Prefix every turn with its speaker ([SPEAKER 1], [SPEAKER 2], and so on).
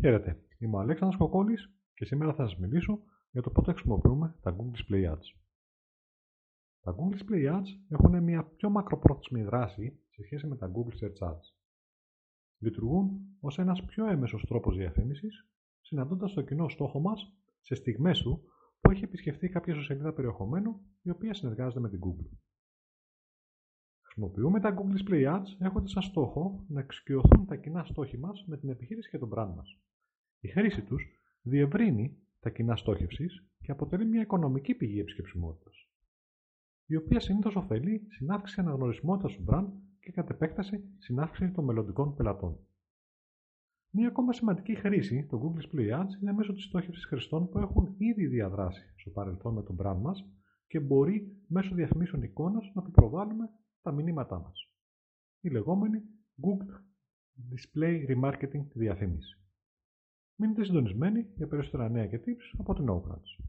[SPEAKER 1] Χαίρετε, είμαι ο Αλέξανδρος Κοκόλης και σήμερα θα σας μιλήσω για το πότε χρησιμοποιούμε τα Google Display Ads. Τα Google Display Ads έχουν μια πιο μακροπρόθεσμη δράση σε σχέση με τα Google Search Ads. Λειτουργούν ως ένας πιο έμεσος τρόπος διαφήμισης, συναντώντας το κοινό στόχο μας σε στιγμές του που έχει επισκεφθεί κάποια σελίδα περιεχομένου η οποία συνεργάζεται με την Google. Χρησιμοποιούμε τα Google Display Ads έχοντας σαν στόχο να εξοικειωθούν τα κοινά στόχοι μας με την επιχείρηση και τον brand μας. Η χρήση τους διευρύνει τα κοινά στόχευσης και αποτελεί μια οικονομική πηγή επισκεψιμότητας, η οποία συνήθως ωφελεί στην αύξηση αναγνωρισιμότητας του brand και κατ' επέκταση στην αύξηση των μελλοντικών πελατών. Μια ακόμα σημαντική χρήση των Google Display Ads είναι μέσω της στόχευσης χρηστών που έχουν ήδη διαδράσει στο παρελθόν με τον brand μας και μπορεί μέσω διαφημίσεων εικόνας να του προβάλλουμε τα μηνύματά μας. Η λεγόμενη Google Display Remarketing διαφήμιση. Μείνετε συντονισμένοι για περισσότερα νέα και tips από την Oakrants.